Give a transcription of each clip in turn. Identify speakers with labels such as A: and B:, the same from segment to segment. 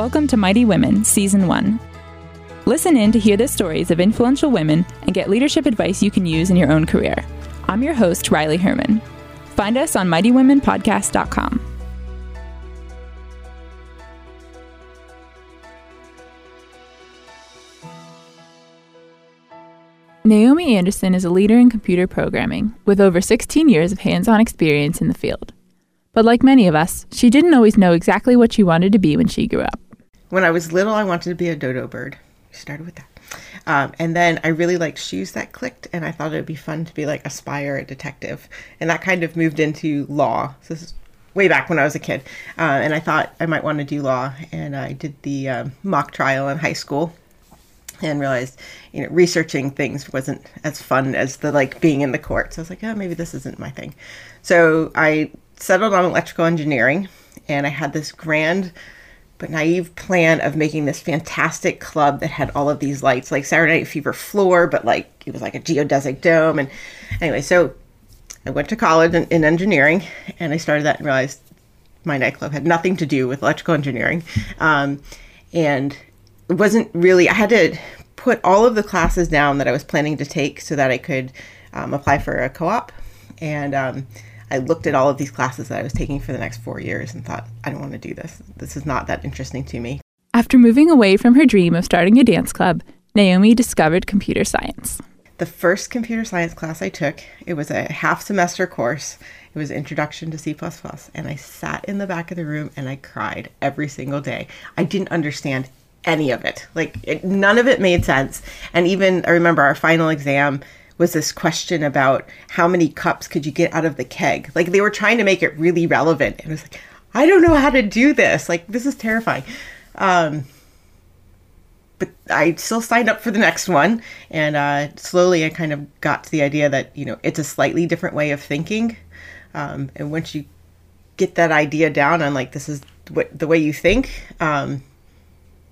A: Welcome to Mighty Women, Season 1. Listen in to hear the stories of influential women and get leadership advice you can use in your own career. I'm your host, Riley Herman. Find us on mightywomenpodcast.com. Naomi Anderson is a leader in computer programming with over 16 years of hands on experience in the field. But like many of us, she didn't always know exactly what she wanted to be when she grew up.
B: When I was little, I wanted to be a dodo bird. We started with that. Um, and then I really liked shoes that clicked, and I thought it would be fun to be like a spy or a detective. And that kind of moved into law. So this is way back when I was a kid. Uh, and I thought I might want to do law. And I did the um, mock trial in high school and realized you know researching things wasn't as fun as the like being in the court so i was like oh maybe this isn't my thing so i settled on electrical engineering and i had this grand but naive plan of making this fantastic club that had all of these lights like saturday night fever floor but like it was like a geodesic dome. And anyway so i went to college in, in engineering and i started that and realized my nightclub had nothing to do with electrical engineering. Um, and it wasn't really i had to put all of the classes down that i was planning to take so that i could um, apply for a co-op. And um, i looked at all of these classes that i was taking for the next four years and thought i don't want to do this. This is not that interesting to me.
A: After moving away from her dream of starting a dance club, Naomi discovered computer science.
B: the first computer science class i took it was a half semester course. It was introduction to c++ and i sat in the back of the room and i cried every single day. I didn't understand any of it. Like it, none of it made sense. And even i remember our final exam was this question about how many cups could you get out of the keg? Like they were trying to make it really relevant. And it was like i don't know how to do this. Like this is terrifying. Um, but I still signed up for the next one, and uh, slowly I kind of got to the idea that you know it's a slightly different way of thinking, um, and once you get that idea down on like this is what the way you think, um,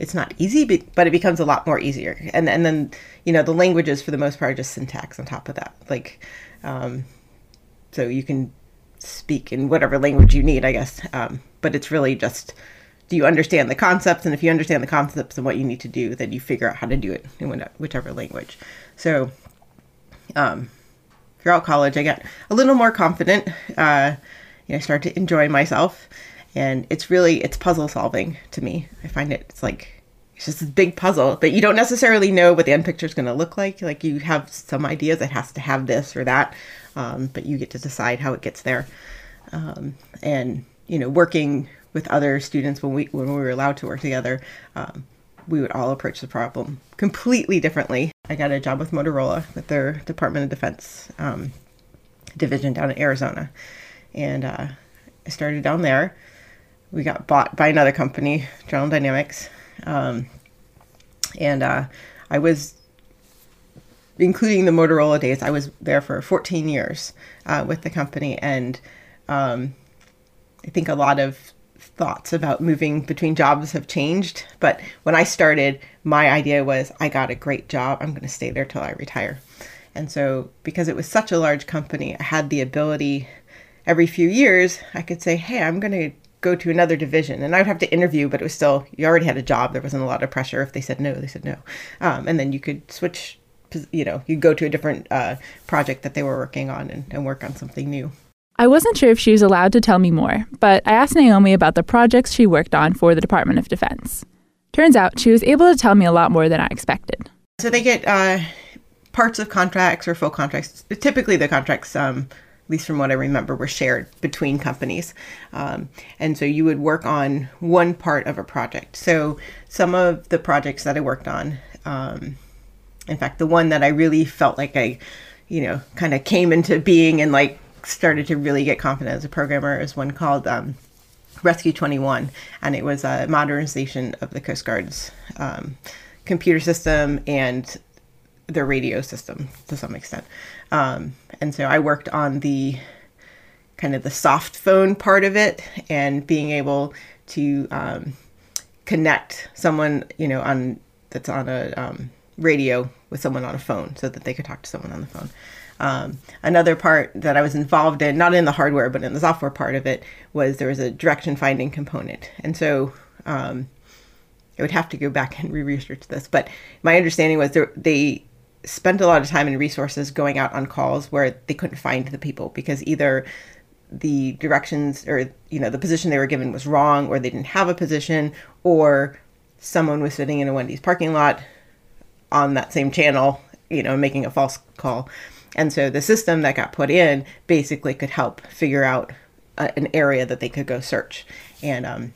B: it's not easy, but, it becomes a lot more easier. And and then you know the languages for the most part are just syntax on top of that, like um, so you can speak in whatever language you need, I guess. Um, but it's really just do you understand the concepts? And if you understand the concepts and what you need to do then you figure out how to do it in whichever language. So um, throughout college i got a little more confident. Uh, you know, i started to enjoy myself and it's really it's puzzle solving to me i find it it's like it's just a big puzzle but you don't necessarily know what the end picture is going to look like like you have some ideas it has to have this or that um, but you get to decide how it gets there um, and you know working with other students when we when we were allowed to work together, um, we would all approach the problem completely differently. I got a job with Motorola with their Department of Defense um, division down in Arizona, and uh, I started down there. We got bought by another company, General Dynamics, um, and uh, I was including the Motorola days. I was there for 14 years uh, with the company, and um, I think a lot of thoughts about moving between jobs have changed. But when I started, my idea was I got a great job. I'm going to stay there till I retire. And so, because it was such a large company, I had the ability every few years, I could say, hey, I'm going to go to another division. And I would have to interview, but it was still, you already had a job. There wasn't a lot of pressure. If they said no, they said no. Um, and then you could switch, you know, you go to a different uh, project that they were working on and, and work on something new.
A: I wasn't sure if she was allowed to tell me more, but I asked Naomi about the projects she worked on for the Department of Defense. Turns out she was able to tell me a lot more than I expected.
B: So they get uh, parts of contracts or full contracts. Typically, the contracts, um, at least from what I remember, were shared between companies. Um, and so you would work on one part of a project. So some of the projects that I worked on, um, in fact, the one that I really felt like I, you know, kind of came into being and like started to really get confident as a programmer is one called um, Rescue 21, and it was a modernization of the Coast Guard's um, computer system and their radio system to some extent. Um, and so I worked on the kind of the soft phone part of it and being able to um, connect someone, you know, on that's on a um, radio with someone on a phone so that they could talk to someone on the phone. Um, another part that I was involved in, not in the hardware, but in the software part of it, was there was a direction finding component. And so um, I would have to go back and re-research this, but my understanding was they spent a lot of time and resources going out on calls where they couldn't find the people because either the directions or you know the position they were given was wrong or they didn't have a position or someone was sitting in a Wendy's parking lot on that same channel, you know, making a false call. And so the system that got put in basically could help figure out a, an area that they could go search. And um,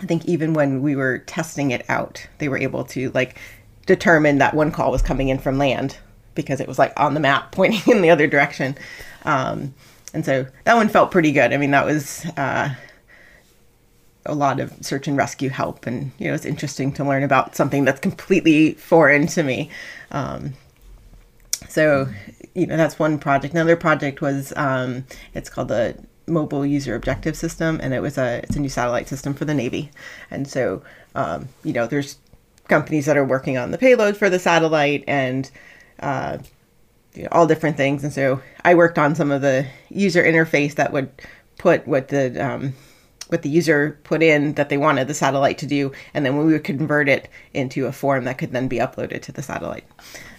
B: I think even when we were testing it out, they were able to like determine that one call was coming in from land because it was like on the map pointing in the other direction. Um, and so that one felt pretty good. I mean, that was uh, a lot of search and rescue help, and you know, it's interesting to learn about something that's completely foreign to me. Um, so, you know, that's one project. Another project was um, it's called the Mobile User Objective System, and it was a it's a new satellite system for the Navy. And so, um, you know, there's companies that are working on the payload for the satellite, and uh, you know, all different things. And so I worked on some of the user interface that would put what the um, what the user put in that they wanted the satellite to do, and then we would convert it into a form that could then be uploaded to the satellite.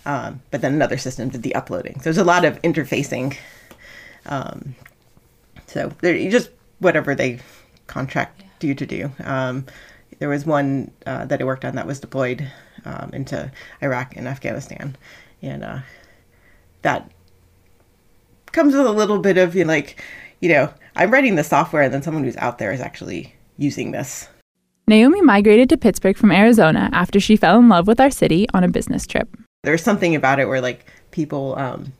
B: Um, but then another system did the uploading. So there's a lot of interfacing. Um, so they're just whatever they contract you to do. Um, there was one uh, that I worked on that was deployed um, into Iraq and Afghanistan, and uh, that comes with a little bit of you know, like, you know, I'm writing the software, and then someone who's out there is actually using this.
A: Naomi migrated to Pittsburgh from Arizona after she fell in love with our city on a business trip.
B: There's something about it where like people um,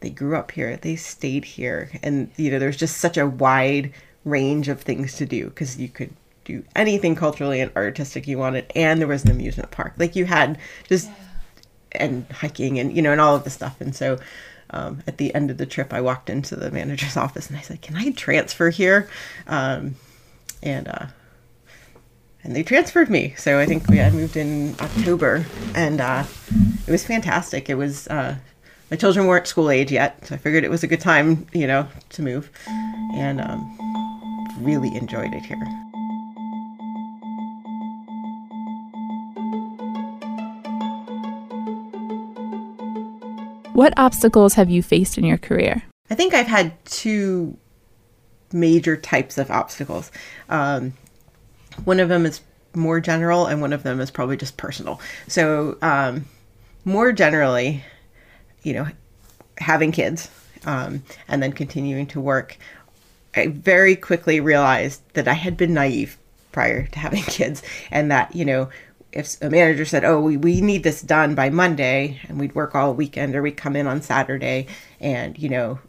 B: they grew up here, they stayed here, and you know there's just such a wide range of things to do because you could do anything culturally and artistic you wanted, and there was an amusement park. Like you had just yeah. and hiking and you know and all of the stuff, and so. Um, at the end of the trip, I walked into the manager's office and I said, "Can I transfer here?" Um, and uh, and they transferred me. So I think we had moved in October, and uh, it was fantastic. It was uh, my children weren't school age yet, so I figured it was a good time, you know, to move, and um, really enjoyed it here.
A: What obstacles have you faced in your career?
B: I think I've had two major types of obstacles. Um, one of them is more general, and one of them is probably just personal. So, um, more generally, you know, having kids um, and then continuing to work, I very quickly realized that I had been naive prior to having kids, and that you know, if a manager said, "Oh, we, we need this done by Monday," and we'd work all weekend, or we'd come in on Saturday, and you know,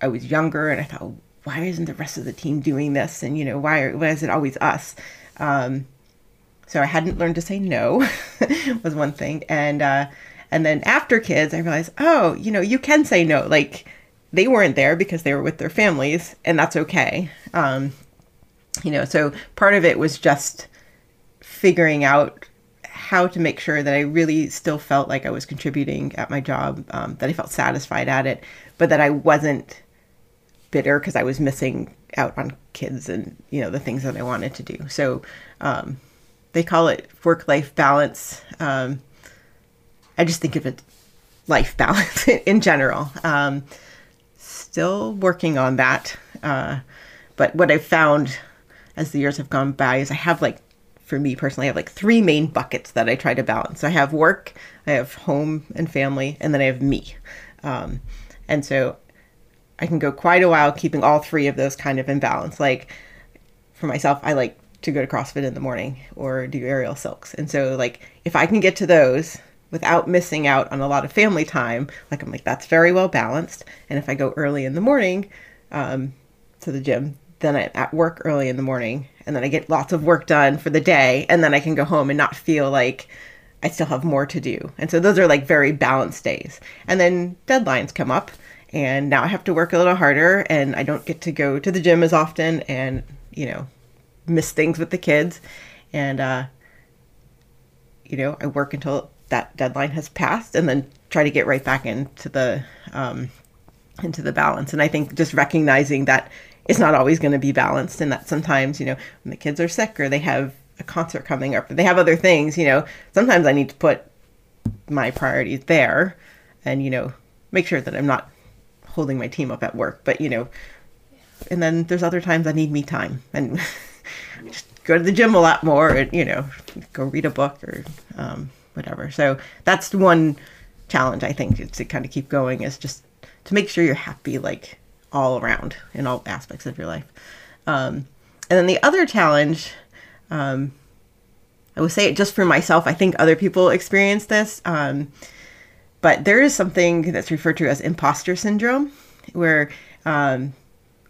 B: I was younger, and I thought, why isn't the rest of the team doing this? And you know, why, why is it always us? Um, so I hadn't learned to say no was one thing, and uh, and then after kids, I realized, oh, you know, you can say no. Like they weren't there because they were with their families, and that's okay. Um, you know, so part of it was just figuring out how to make sure that I really still felt like I was contributing at my job, um, that I felt satisfied at it, but that I wasn't bitter because I was missing out on kids and you know the things that I wanted to do. So um, they call it work life balance. Um, I just think of it life balance in general. Um, still working on that, uh, but what I've found as the years have gone by is I have like for me personally, I have like three main buckets that I try to balance. I have work, I have home and family, and then I have me. Um, and so I can go quite a while keeping all three of those kind of in balance. Like for myself, I like to go to CrossFit in the morning or do aerial silks. And so like if I can get to those without missing out on a lot of family time, like I'm like that's very well balanced. And if I go early in the morning um, to the gym, then I'm at work early in the morning, and then I get lots of work done for the day, and then I can go home and not feel like I still have more to do. And so those are like very balanced days. And then deadlines come up, and now I have to work a little harder and I don't get to go to the gym as often and you know miss things with the kids and uh you know I work until that deadline has passed and then try to get right back into the um into the balance and I think just recognizing that it's not always going to be balanced and that sometimes you know when the kids are sick or they have a concert coming up, or they have other things, you know, sometimes I need to put my priorities there and, you know, make sure that I'm not holding my team up at work. But, you know, and then there's other times I need me time and just go to the gym a lot more and, you know, go read a book or um, whatever. So that's one challenge I think to kind of keep going is just to make sure you're happy, like all around in all aspects of your life. Um, and then the other challenge, um, I would say it just for myself. I think other people experience this. Um, but there is something that's referred to as imposter syndrome, where um,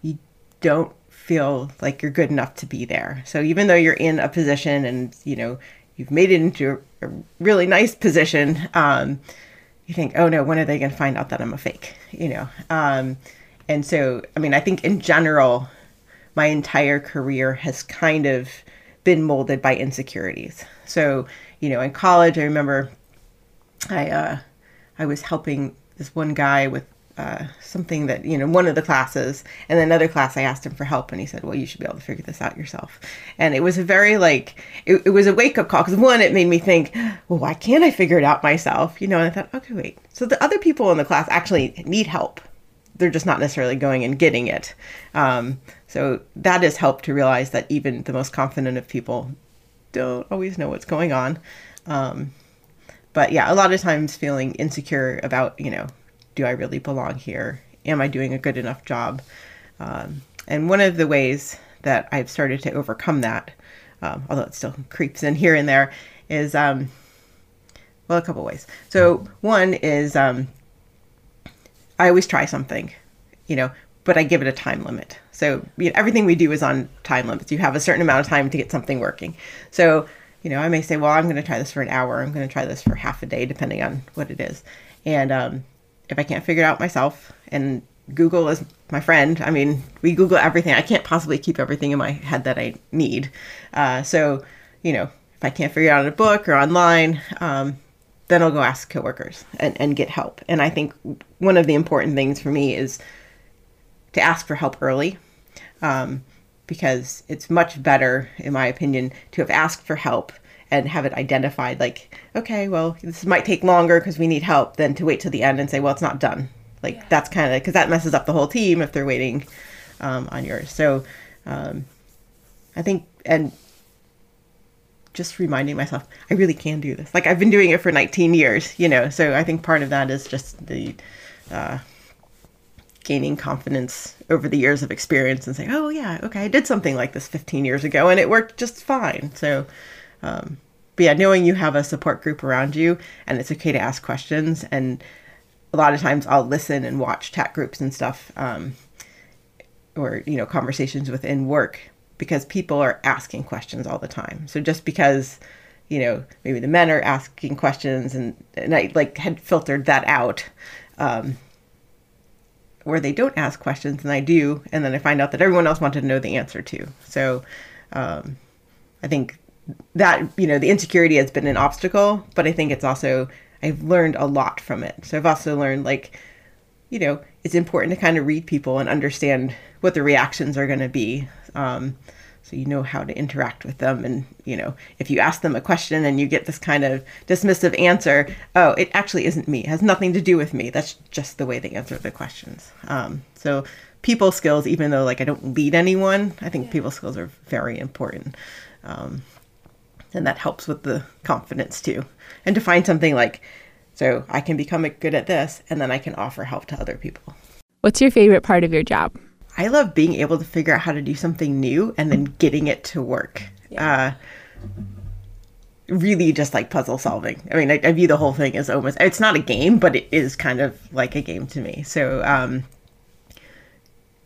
B: you don't feel like you're good enough to be there. So even though you're in a position and you know you've made it into a, a really nice position, um, you think, oh no, when are they going to find out that I'm a fake? You know. And so, I mean, I think in general, my entire career has kind of been molded by insecurities. So, you know, in college, I remember I uh, I was helping this one guy with uh, something that you know one of the classes. And another class i asked him for help and he said well you should be able to figure this out yourself. And it was a very like it, it was a wake-up call because one it made me think well why can't i figure it out myself? You know and i thought okay wait. So the other people in the class actually need help they're just not necessarily going and getting it um, so that has helped to realize that even the most confident of people don't always know what's going on um, but yeah, a lot of times feeling insecure about, you know, do I really belong here? Am I doing a good enough job? Um, and one of the ways that I've started to overcome that, um, although it still creeps in here and there, is um, well, a couple ways. So one is um, I always try something, you know, but I give it a time limit. So you know, everything we do is on time limits. You have a certain amount of time to get something working. So you know, I may say, well, I'm going to try this for an hour. I'm going to try this for half a day, depending on what it is. And um, if I can't figure it out myself, and Google is my friend. I mean, we Google everything. I can't possibly keep everything in my head that I need. Uh, so, you know, if I can't figure it out in a book or online, um, then I'll go ask coworkers and, and get help. And I think one of the important things for me is to ask for help early. Um, because it's much better, in my opinion, to have asked for help and have it identified like, okay, well, this might take longer because we need help than to wait till the end and say, well, it's not done. Like, yeah. that's kind of because that messes up the whole team if they're waiting um, on yours. So um, I think, and just reminding myself, I really can do this. Like, I've been doing it for 19 years, you know, so I think part of that is just the, uh, gaining confidence over the years of experience and saying, oh, yeah, okay, I did something like this 15 years ago and it worked just fine. So, um, but yeah, knowing you have a support group around you and it's okay to ask questions. And a lot of times I'll listen and watch chat groups and stuff um, or, you know, conversations within work because people are asking questions all the time. So just because, you know, maybe the men are asking questions and, and I like had filtered that out. Um, where they don't ask questions and I do, and then I find out that everyone else wanted to know the answer to. So um, I think that, you know, the insecurity has been an obstacle, but I think it's also, I've learned a lot from it. So I've also learned, like, you know, it's important to kind of read people and understand what the reactions are going to be. Um, so you know how to interact with them. And you know if you ask them a question and you get this kind of dismissive answer oh it actually isn't me. It has nothing to do with me. That's just the way they answer the questions. Um, so people skills even though like i don't lead anyone i think yeah. people skills are very important. Um, and that helps with the confidence too. And to find something like so i can become good at this and then i can offer help to other people.
A: What's your favorite part of your job
B: I love being able to figure out how to do something new and then getting it to work. Yeah. Uh, really just like puzzle solving. I mean, I, I, view the whole thing as almost, it's not a game, but it is kind of like a game to me. So, um,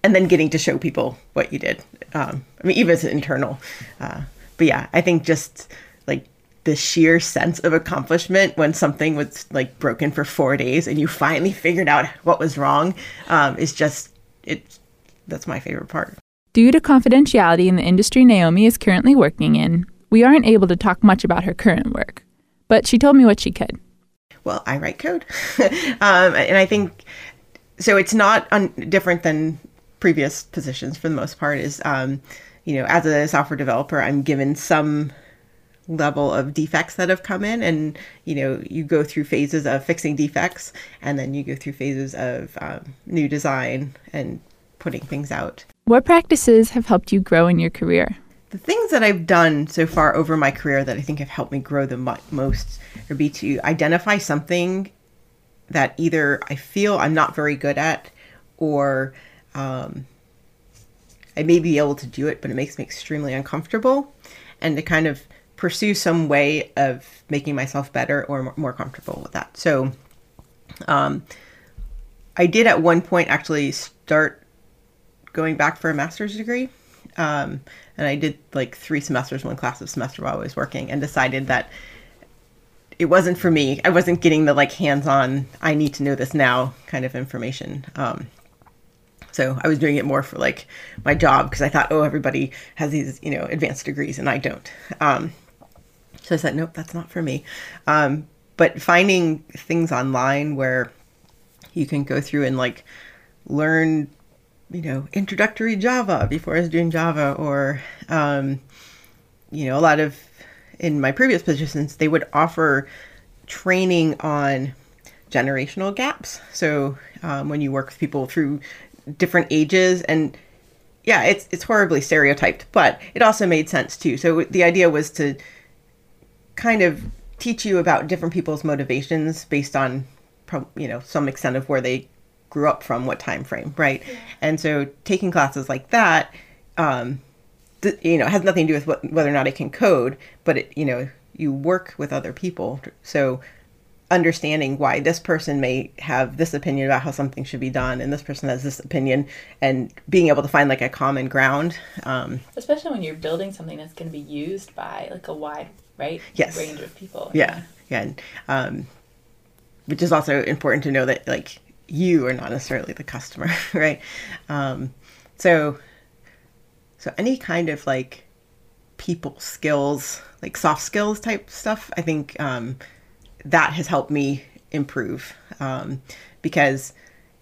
B: and then getting to show people what you did. Um, I mean, even as an internal. Uh, but yeah, I think just like the sheer sense of accomplishment when something was like broken for four days and you finally figured out what was wrong um, is just, it's that's my favorite part.
A: Due to confidentiality in the industry Naomi is currently working in, we aren't able to talk much about her current work. But she told me what she could.
B: Well, I write code. um, and I think so it's not un- different than previous positions for the most part is um, you know as a software developer i'm given some level of defects that have come in and you know you go through phases of fixing defects and then you go through phases of um, new design and putting things out
A: what practices have helped you grow in your career
B: the things that i've done so far over my career that i think have helped me grow the mo- most would be to identify something that either i feel i'm not very good at or um, i may be able to do it but it makes me extremely uncomfortable and to kind of pursue some way of making myself better or more comfortable with that. So, um, I did at one point actually start going back for a master's degree. Um, and I did like three semesters, one class of semester while I was working, and decided that it wasn't for me. I wasn't getting the like hands-on, I need to know this now kind of information. Um, so I was doing it more for like my job because I thought, oh, everybody has these, you know, advanced degrees and I don't. Um, so I said, nope, that's not for me. Um, but finding things online where you can go through and like learn, you know, introductory Java before I was doing Java, or, um, you know, a lot of in my previous positions, they would offer training on generational gaps. So um, when you work with people through different ages and yeah, it's it's horribly stereotyped, but it also made sense too. So the idea was to kind of teach you about different people's motivations based on you know some extent of where they grew up from what time frame right yeah. and so taking classes like that um th- you know has nothing to do with what, whether or not i can code but it, you know you work with other people so understanding why this person may have this opinion about how something should be done and this person has this opinion and being able to find like a common ground um,
A: especially when you're building something that's going to be used by like a wide right?
B: Yes.
A: Range of people.
B: Yeah. Yeah. And, um, which is also important to know that like you are not necessarily the customer, right? Um, so, so any kind of like people skills, like soft skills type stuff, I think um, that has helped me improve um, because,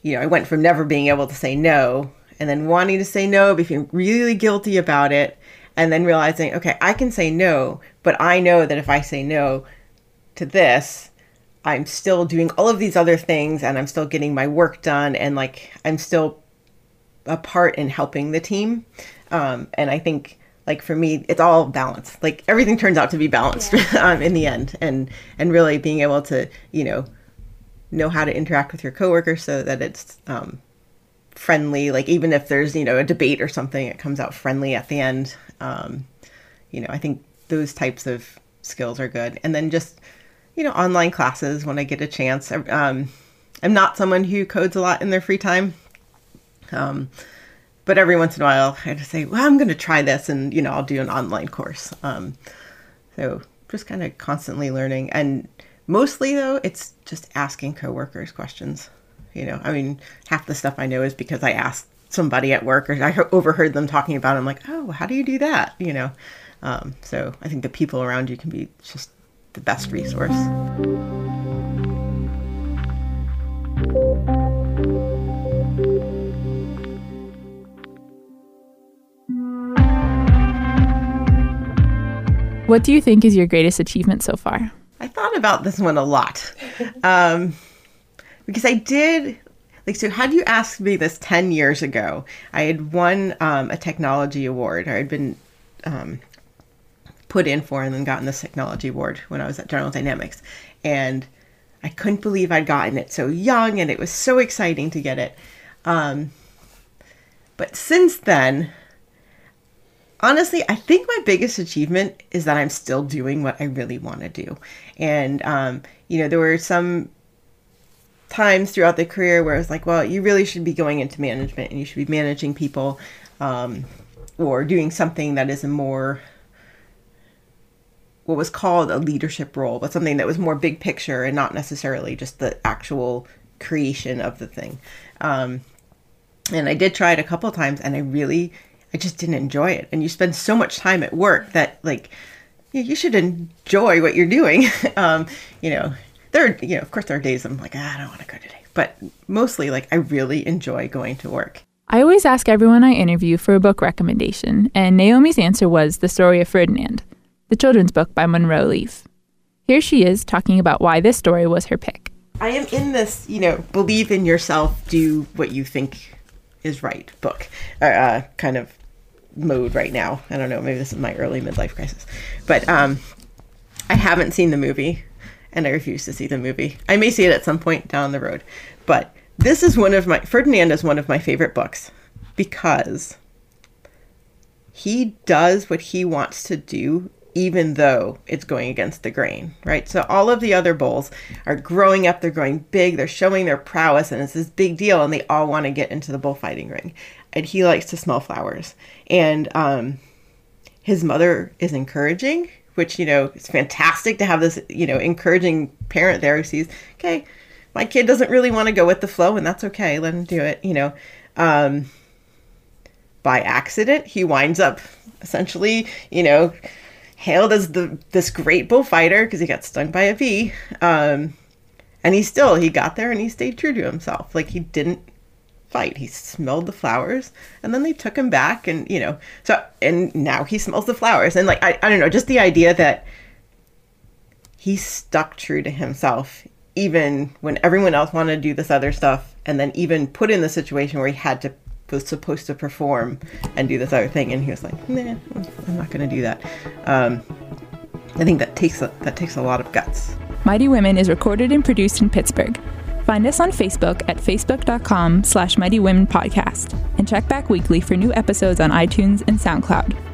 B: you know, I went from never being able to say no and then wanting to say no, but feeling really guilty about it, and then realizing, okay, I can say no, but I know that if I say no to this, I'm still doing all of these other things and I'm still getting my work done and like I'm still a part in helping the team. Um, and I think like for me, it's all balanced. Like everything turns out to be balanced yeah. um, in the end, and and really being able to you know know how to interact with your coworkers so that it's um, friendly. Like even if there's you know a debate or something, it comes out friendly at the end. Um, you know, I think those types of skills are good. And then just, you know, online classes when I get a chance. Um, I'm not someone who codes a lot in their free time. Um, but every once in a while, I just say, well, I'm going to try this and, you know, I'll do an online course. Um, so just kind of constantly learning. And mostly, though, it's just asking coworkers questions. You know, I mean, half the stuff I know is because I asked somebody at work or I overheard them talking about it. I'm like, oh, how do you do that? You know, um, so I think the people around you can be just the best resource.
A: What do you think is your greatest achievement so far?
B: I thought about this one a lot. Um, because I did like so had you asked me this 10 years ago i had won um, a technology award or i'd been um, put in for and then gotten this technology award when I was at General Dynamics. And I couldn't believe I'd gotten it so young and it was so exciting to get it. Um, but since then, honestly, I think my biggest achievement is that I'm still doing what I really want to do. And, um, you know, there were some times throughout the career where I was like, well, you really should be going into management and you should be managing people um, or doing something that is a more what was called a leadership role, but something that was more big picture and not necessarily just the actual creation of the thing. Um, and I did try it a couple times, and I really, I just didn't enjoy it. And you spend so much time at work that like, you should enjoy what you're doing. um, you know, there, are, you know, of course, there are days I'm like, ah, I don't want to go today, but mostly like I really enjoy going to work.
A: I always ask everyone I interview for a book recommendation, and Naomi's answer was The Story of Ferdinand. The children's book by Munro Leaf. Here she is talking about why this story was her pick.
B: I am in this, you know, believe in yourself, do what you think is right book uh, uh, kind of mode right now. I don't know, maybe this is my early midlife crisis. But um, I haven't seen the movie and I refuse to see the movie. I may see it at some point down the road. But this is one of my, Ferdinand is one of my favorite books because he does what he wants to do even though it's going against the grain, right? So all of the other bulls are growing up, they're growing big, they're showing their prowess, and it's this big deal, and they all want to get into the bullfighting ring. And he likes to smell flowers. And um, his mother is encouraging, which, you know, it's fantastic to have this, you know, encouraging parent there who sees, okay, my kid doesn't really want to go with the flow, and that's okay, let him do it, you know. Um, by accident, he winds up essentially, you know, hailed as the this great bullfighter because he got stung by a bee. Um, and he still he got there and he stayed true to himself. Like he didn't fight. He smelled the flowers and then they took him back and you know so and now he smells the flowers and like I, I don't know just the idea that he stuck true to himself even when everyone else wanted to do this other stuff and then even put in the situation where he had to was supposed to perform and do this other thing, and he was like, "Nah, I'm not going to do that." Um, I think that takes a, that takes a lot of guts.
A: Mighty Women is recorded and produced in Pittsburgh. Find us on Facebook at facebook.com slash Mighty Women Podcast and check back weekly for new episodes on iTunes and SoundCloud.